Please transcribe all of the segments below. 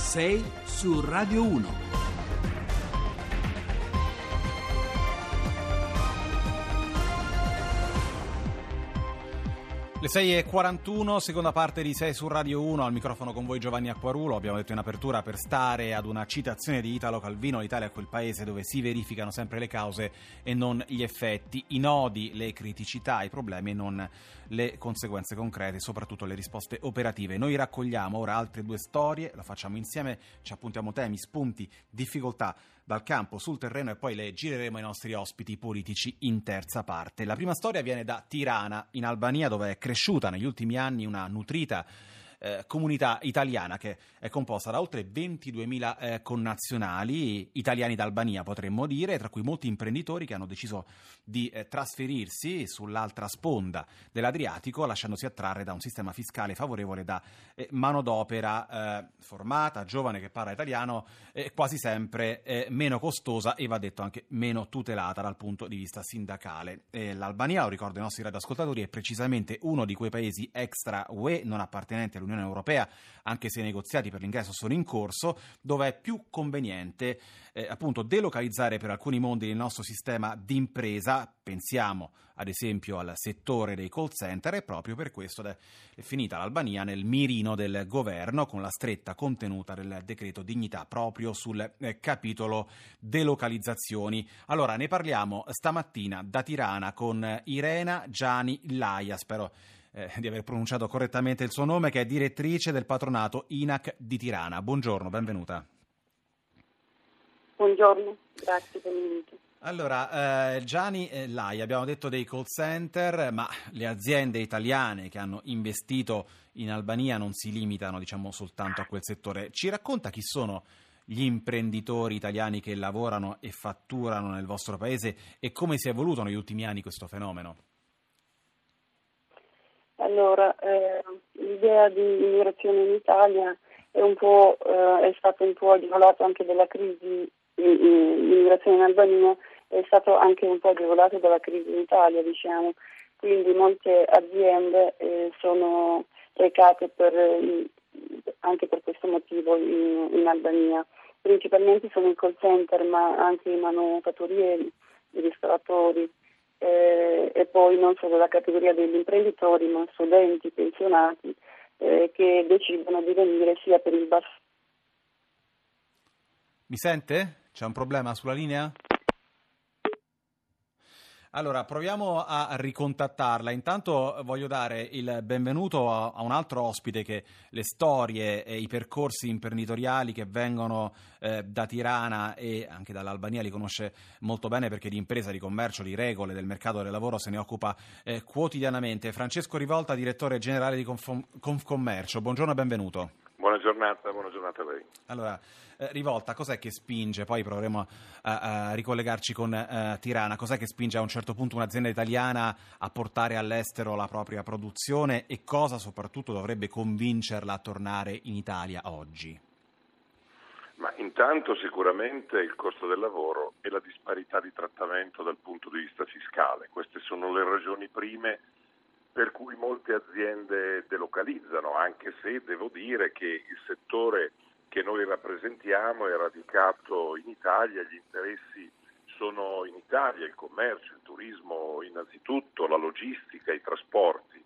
6 su Radio 1. 6.41, seconda parte di 6 su Radio 1, al microfono con voi Giovanni Acquarulo, abbiamo detto in apertura per stare ad una citazione di Italo Calvino, l'Italia è quel paese dove si verificano sempre le cause e non gli effetti, i nodi, le criticità, i problemi e non le conseguenze concrete, soprattutto le risposte operative. Noi raccogliamo ora altre due storie, lo facciamo insieme, ci appuntiamo temi, spunti, difficoltà dal campo sul terreno e poi le gireremo ai nostri ospiti politici in terza parte. La prima storia viene da Tirana, in Albania, dove è cresciuta negli ultimi anni una nutrita eh, comunità italiana che è composta da oltre 22.000 eh, connazionali italiani d'Albania, potremmo dire, tra cui molti imprenditori che hanno deciso di eh, trasferirsi sull'altra sponda dell'Adriatico, lasciandosi attrarre da un sistema fiscale favorevole da eh, manodopera eh, formata, giovane che parla italiano, quasi sempre meno costosa e va detto anche meno tutelata dal punto di vista sindacale. L'Albania, lo ricordo ai nostri radioascoltatori, è precisamente uno di quei paesi extra UE non appartenenti all'Unione dell'Unione Europea, anche se i negoziati per l'ingresso sono in corso, dove è più conveniente eh, appunto delocalizzare per alcuni mondi il nostro sistema di impresa, pensiamo ad esempio al settore dei call center e proprio per questo è finita l'Albania nel mirino del governo con la stretta contenuta del decreto dignità proprio sul eh, capitolo delocalizzazioni. Allora ne parliamo stamattina da Tirana con Irena Giani Laia, spero eh, di aver pronunciato correttamente il suo nome, che è direttrice del patronato INAC di Tirana. Buongiorno, benvenuta. Buongiorno, grazie per l'invito. Allora, eh, Gianni eh, Lai, abbiamo detto dei call center, ma le aziende italiane che hanno investito in Albania non si limitano diciamo, soltanto a quel settore. Ci racconta chi sono gli imprenditori italiani che lavorano e fatturano nel vostro paese e come si è evoluto negli ultimi anni questo fenomeno? Allora, eh, l'idea di immigrazione in Italia è, eh, è stata un po' agevolata anche dalla crisi, l'immigrazione in Albania è stata anche un po' agevolata dalla crisi in Italia, diciamo. Quindi molte aziende eh, sono recate per, anche per questo motivo in, in, Albania. Principalmente sono i call center, ma anche i manufatturieri, i ristoratori eh, e poi non solo la categoria degli imprenditori, ma studenti, pensionati eh, che decidono di venire sia per il basso. Mi sente? C'è un problema sulla linea? Allora, proviamo a ricontattarla. Intanto voglio dare il benvenuto a, a un altro ospite che le storie e i percorsi imprenditoriali che vengono eh, da Tirana e anche dall'Albania li conosce molto bene perché di impresa, di commercio, di regole del mercato del lavoro se ne occupa eh, quotidianamente. Francesco Rivolta, direttore generale di Confcommercio. Buongiorno e benvenuto. Buona giornata, buona giornata a lei. Allora, eh, Rivolta, cos'è che spinge, poi proveremo a, a ricollegarci con eh, Tirana, cos'è che spinge a un certo punto un'azienda italiana a portare all'estero la propria produzione e cosa soprattutto dovrebbe convincerla a tornare in Italia oggi? Ma intanto sicuramente il costo del lavoro e la disparità di trattamento dal punto di vista fiscale. Queste sono le ragioni prime per cui molte aziende delocalizzano, anche se devo dire che il settore che noi rappresentiamo è radicato in Italia, gli interessi sono in Italia, il commercio, il turismo innanzitutto, la logistica, i trasporti.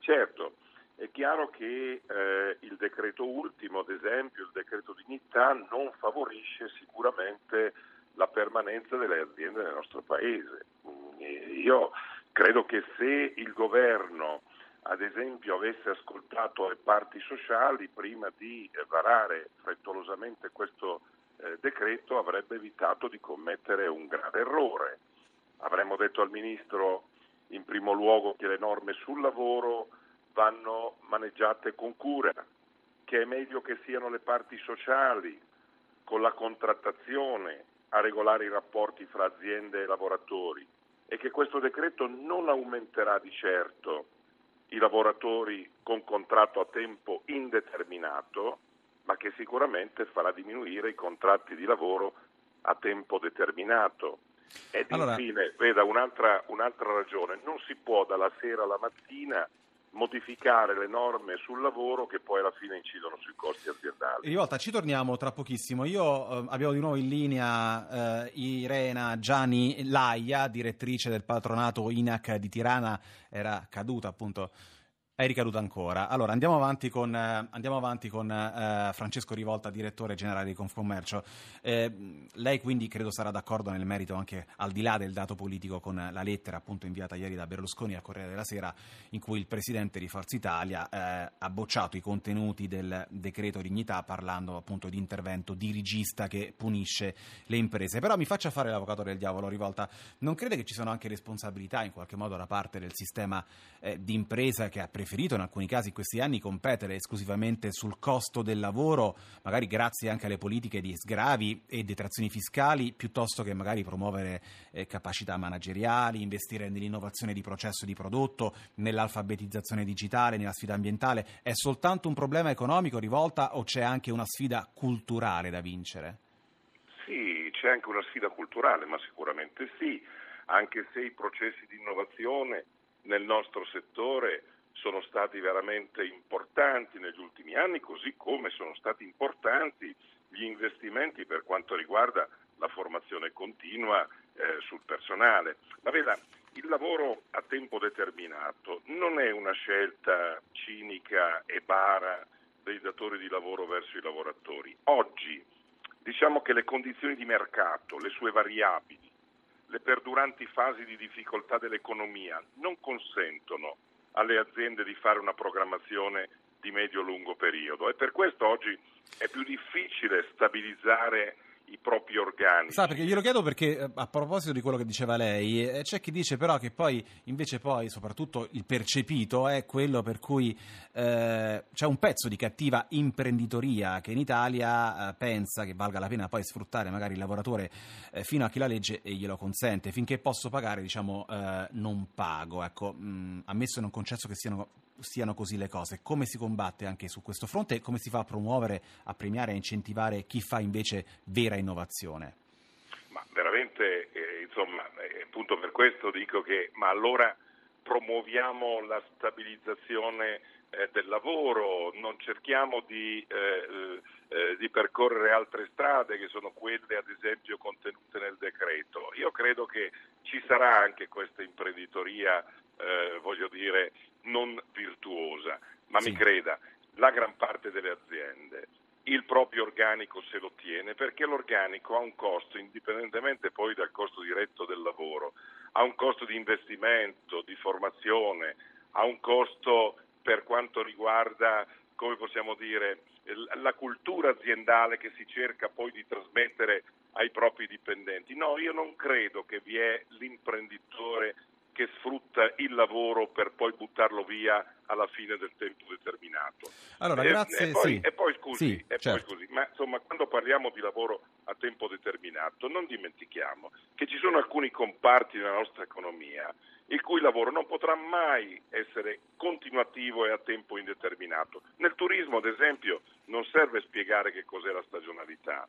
Certo, è chiaro che eh, il decreto ultimo, ad esempio il decreto dignità, non favorisce sicuramente la permanenza delle aziende nel nostro paese. Io Credo che se il governo, ad esempio, avesse ascoltato le parti sociali prima di varare frettolosamente questo eh, decreto, avrebbe evitato di commettere un grave errore. Avremmo detto al Ministro in primo luogo che le norme sul lavoro vanno maneggiate con cura, che è meglio che siano le parti sociali con la contrattazione a regolare i rapporti fra aziende e lavoratori e che questo decreto non aumenterà di certo i lavoratori con contratto a tempo indeterminato, ma che sicuramente farà diminuire i contratti di lavoro a tempo determinato. Ed allora... infine, veda un'altra, un'altra ragione, non si può dalla sera alla mattina modificare le norme sul lavoro che poi alla fine incidono sui costi aziendali. Rivolta, ci torniamo tra pochissimo. Io eh, abbiamo di nuovo in linea eh, Irena Gianni Laia, direttrice del patronato INAC di Tirana, era caduta appunto è ricaduta ancora. Allora andiamo avanti con, eh, andiamo avanti con eh, Francesco Rivolta, direttore generale di Confcommercio. Eh, lei quindi credo sarà d'accordo nel merito anche al di là del dato politico con la lettera appunto inviata ieri da Berlusconi al Corriere della Sera in cui il presidente di Forza Italia eh, ha bocciato i contenuti del decreto dignità parlando appunto di intervento dirigista che punisce le imprese. Però mi faccia fare l'avvocato del diavolo Rivolta, non crede che ci siano anche responsabilità in qualche modo da parte del sistema eh, di impresa che ha preferito preferito in alcuni casi in questi anni competere esclusivamente sul costo del lavoro, magari grazie anche alle politiche di sgravi e detrazioni fiscali, piuttosto che magari promuovere eh, capacità manageriali, investire nell'innovazione di processo e di prodotto, nell'alfabetizzazione digitale, nella sfida ambientale. È soltanto un problema economico rivolta o c'è anche una sfida culturale da vincere? Sì, c'è anche una sfida culturale, ma sicuramente sì, anche se i processi di innovazione nel nostro settore sono stati veramente importanti negli ultimi anni, così come sono stati importanti gli investimenti per quanto riguarda la formazione continua eh, sul personale. Ma veda, il lavoro a tempo determinato non è una scelta cinica e bara dei datori di lavoro verso i lavoratori. Oggi diciamo che le condizioni di mercato, le sue variabili, le perduranti fasi di difficoltà dell'economia non consentono alle aziende di fare una programmazione di medio-lungo periodo. E per questo oggi è più difficile stabilizzare i propri organi. Sa, perché glielo chiedo perché eh, a proposito di quello che diceva lei, eh, c'è chi dice però che poi invece poi soprattutto il percepito è quello per cui eh, c'è un pezzo di cattiva imprenditoria che in Italia eh, pensa che valga la pena poi sfruttare magari il lavoratore eh, fino a che la legge glielo consente, finché posso pagare diciamo eh, non pago, ecco, mh, mm, ammesso e non concesso che siano stiano così le cose. Come si combatte anche su questo fronte e come si fa a promuovere, a premiare, a incentivare chi fa invece vera innovazione? Ma veramente, eh, insomma, eh, appunto per questo dico che, ma allora promuoviamo la stabilizzazione eh, del lavoro, non cerchiamo di, eh, eh, di, percorrere altre strade che sono quelle ad esempio contenute nel decreto. Io credo che ci sarà anche questa imprenditoria, eh, voglio dire, non virtuosa, ma sì. mi creda, la gran parte delle aziende il proprio organico se lo tiene perché l'organico ha un costo, indipendentemente poi dal costo diretto del lavoro, ha un costo di investimento, di formazione, ha un costo per quanto riguarda, come possiamo dire, la cultura aziendale che si cerca poi di trasmettere ai propri dipendenti. No, io non credo che vi è l'imprenditore che sfrutta il lavoro per poi buttarlo via alla fine del tempo determinato. Allora, e, grazie. E poi, sì. e poi scusi, sì, e certo. poi scusi, ma insomma, quando parliamo di lavoro a tempo determinato, non dimentichiamo che ci sono alcuni comparti della nostra economia il cui lavoro non potrà mai essere continuativo e a tempo indeterminato. Nel turismo, ad esempio, non serve spiegare che cos'è la stagionalità.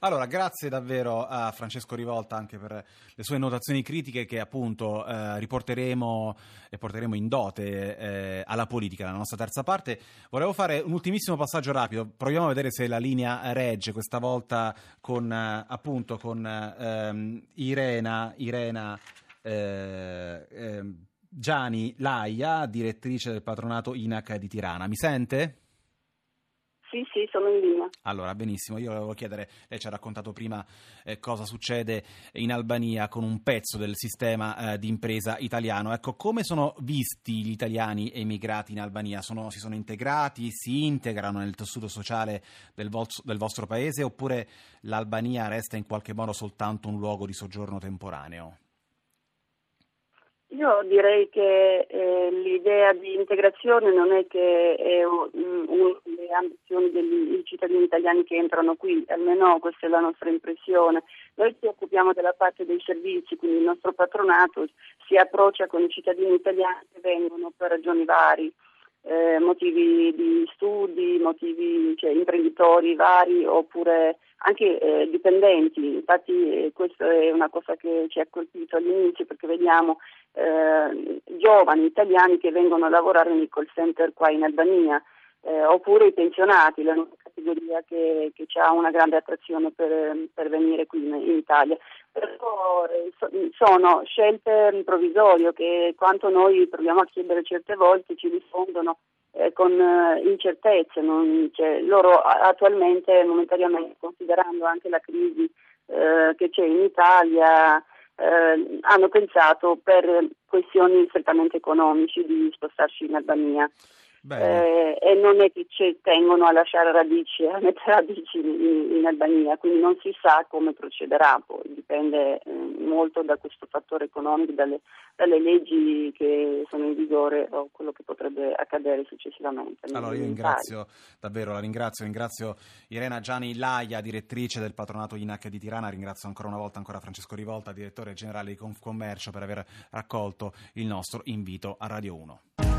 Allora, grazie davvero a Francesco Rivolta anche per le sue notazioni critiche che appunto eh, riporteremo e porteremo in dote eh, alla politica, la nostra terza parte. Volevo fare un ultimissimo passaggio rapido, proviamo a vedere se la linea regge questa volta con eh, appunto con ehm, Irena, Irena eh, ehm, Gianni Laia, direttrice del patronato INAC di Tirana. Mi sente? Sì, sì, sono in linea. Allora, benissimo. Io volevo chiedere, lei ci ha raccontato prima eh, cosa succede in Albania con un pezzo del sistema eh, di impresa italiano. Ecco, come sono visti gli italiani emigrati in Albania? Sono, si sono integrati, si integrano nel tessuto sociale del, vo- del vostro paese oppure l'Albania resta in qualche modo soltanto un luogo di soggiorno temporaneo? Io direi che eh, l'idea di integrazione non è che è una delle ambizioni dei cittadini italiani che entrano qui, almeno questa è la nostra impressione. Noi ci occupiamo della parte dei servizi, quindi il nostro patronato si approccia con i cittadini italiani che vengono per ragioni varie eh, motivi di studi, motivi cioè, imprenditori vari oppure anche eh, dipendenti. Infatti eh, questa è una cosa che ci ha colpito all'inizio perché vediamo eh, giovani italiani che vengono a lavorare nei call center qua in Albania. Eh, oppure i pensionati, la categoria che, che ha una grande attrazione per, per venire qui in, in Italia. Però sono scelte provvisorie che quanto noi proviamo a chiedere certe volte ci rispondono eh, con eh, incertezze. Non, cioè, loro attualmente, momentaneamente, considerando anche la crisi eh, che c'è in Italia, eh, hanno pensato per questioni strettamente economiche di spostarsi in Albania eh, e non è che ci tengono a lasciare radici, a mettere radici in, in Albania, quindi non si sa come procederà, poi dipende eh, molto da questo fattore economico, dalle, dalle, leggi che sono in vigore o quello che potrebbe accadere successivamente. Allora io ringrazio davvero, la ringrazio, ringrazio Irena Gianni Laia, direttrice del patronato INAC di Tirana, ringrazio ancora una volta ancora Francesco Rivolta, direttore generale di Confcommercio per aver raccolto il nostro invito a Radio 1.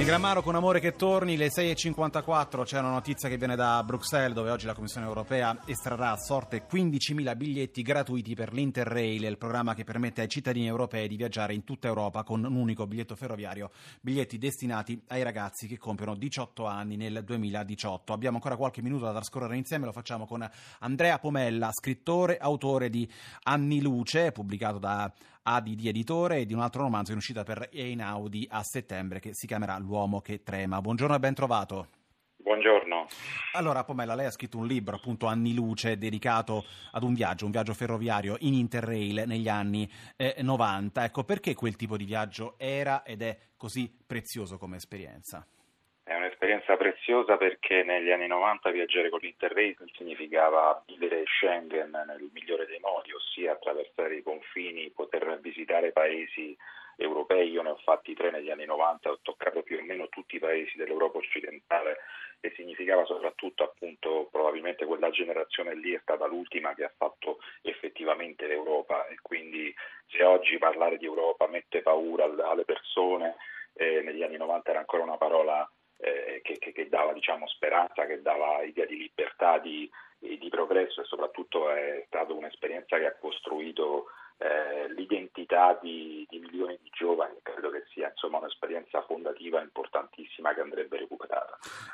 Nigramaro con amore che torni, le 6.54 c'è una notizia che viene da Bruxelles dove oggi la Commissione europea estrarrà a sorte 15.000 biglietti gratuiti per l'Interrail, il programma che permette ai cittadini europei di viaggiare in tutta Europa con un unico biglietto ferroviario, biglietti destinati ai ragazzi che compiono 18 anni nel 2018. Abbiamo ancora qualche minuto da trascorrere insieme, lo facciamo con Andrea Pomella, scrittore, autore di Anni Luce, pubblicato da ADD Editore e di un altro romanzo in uscita per Einaudi a settembre che si chiamerà L'uomo che trema. Buongiorno e ben trovato. Buongiorno. Allora, Pomella, lei ha scritto un libro, appunto Anni Luce, dedicato ad un viaggio, un viaggio ferroviario in Interrail negli anni eh, 90. Ecco, perché quel tipo di viaggio era ed è così prezioso come esperienza? È un'esperienza preziosa perché negli anni 90 viaggiare con l'Interrail significava vivere Schengen nel migliore dei modi, ossia attraversare i confini, poter visitare paesi europei. Io ne ho fatti tre negli anni 90, ho toccato più o meno tutti i paesi dell'Europa occidentale e significava soprattutto appunto probabilmente quella generazione lì è stata l'ultima che ha fatto effettivamente l'Europa e quindi se oggi parlare di Europa mette paura alle persone, eh, negli anni 90 era ancora una parola eh, che, che, che, dava diciamo, speranza, che dava idea di libertà, di, di progresso e soprattutto è stata un'esperienza che ha costruito eh, l'identità di, di, milioni di giovani, credo che sia insomma, un'esperienza fondativa importantissima che andrebbe recuperata.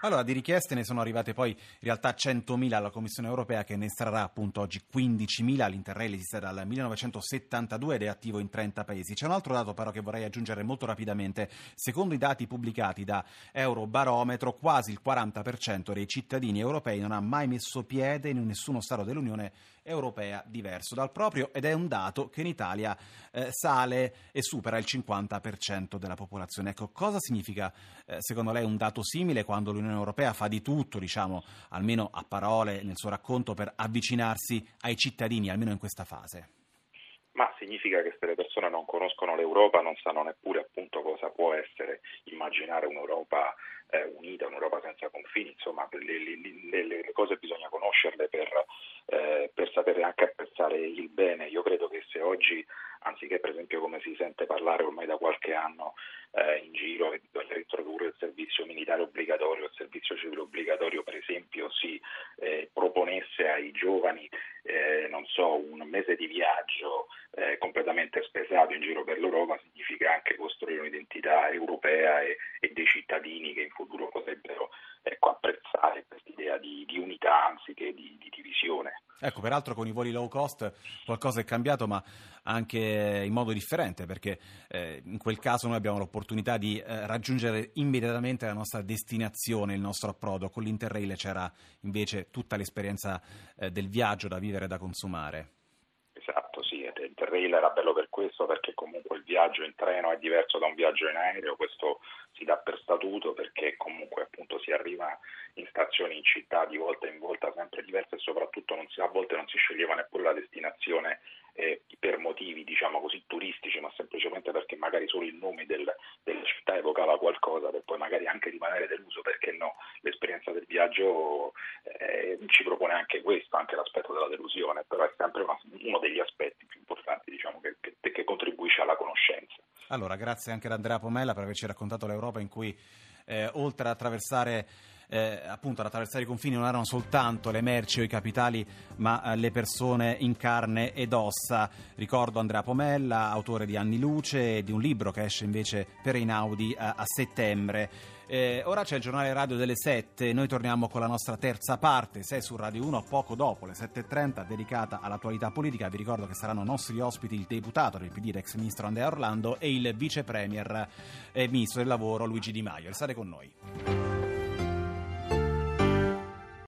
Allora, di richieste ne sono arrivate poi in realtà 100.000 alla Commissione europea che ne estrarrà appunto oggi 15.000, l'Interrail esiste dal 1972 ed è attivo in 30 paesi. C'è un altro dato però che vorrei aggiungere molto rapidamente, secondo i dati pubblicati da Eurobarometro quasi il 40% dei cittadini europei non ha mai messo piede in nessuno Stato dell'Unione europea diverso dal proprio ed è un dato che in Italia eh, sale e supera il 50% della popolazione. Ecco, cosa significa eh, secondo lei un dato simile quando l'Unione Europea fa di tutto, diciamo, almeno a parole nel suo racconto, per avvicinarsi ai cittadini, almeno in questa fase? ma significa che se le persone non conoscono l'Europa non sanno neppure appunto cosa può essere immaginare un'Europa eh, unita, un'Europa senza confini, insomma le, le, le, le cose bisogna conoscerle per, eh, per sapere anche apprezzare il bene. Io credo che se oggi, anziché per esempio come si sente parlare ormai da qualche anno eh, in giro, che bisogna introdurre il servizio militare obbligatorio, il servizio civile obbligatorio per esempio, si eh, proponesse ai giovani, eh, non so, un mese di viaggio eh, completamente spesato in giro per l'Europa, significa anche costruire un'identità europea e, e dei cittadini che in futuro potrebbero ecco, apprezzare questa idea di, di, unità anziché di, di, divisione. Ecco, peraltro con i voli low cost qualcosa è cambiato, ma anche in modo differente, perché eh, in quel caso noi abbiamo l'opportunità di eh, raggiungere immediatamente la nostra destinazione, il nostro approdo. Con l'Interrail c'era invece tutta l'esperienza eh, del viaggio da vivere e da consumare. Esatto, sì, Interrail era bello per questo, perché comunque il viaggio in treno è diverso da un viaggio in aereo, questo si dà per statuto perché comunque appunto si arriva in stazioni in città di volta in volta sempre diverse e soprattutto si, a volte non si sceglieva neppure la destinazione eh, per motivi diciamo così turistici ma semplicemente perché magari solo il nome del, della città evocava qualcosa per poi magari anche rimanere deluso perché no, l'esperienza del viaggio eh, ci propone anche questo, anche l'aspetto della delusione, però è sempre una, uno degli aspetti più importanti diciamo, che, che, Allora, grazie anche ad Andrea Pomella per averci raccontato l'Europa in cui eh, oltre ad attraversare eh, appunto ad attraversare i confini non erano soltanto le merci o i capitali, ma eh, le persone in carne ed ossa. Ricordo Andrea Pomella, autore di Anni Luce e di un libro che esce invece per Einaudi a, a settembre. Eh, ora c'è il giornale radio delle 7, noi torniamo con la nostra terza parte, 6 su Radio 1, poco dopo le 7.30, dedicata all'attualità politica. Vi ricordo che saranno nostri ospiti il deputato del PD, ex ministro Andrea Orlando, e il vice premier e ministro del lavoro Luigi Di Maio. Restate con noi.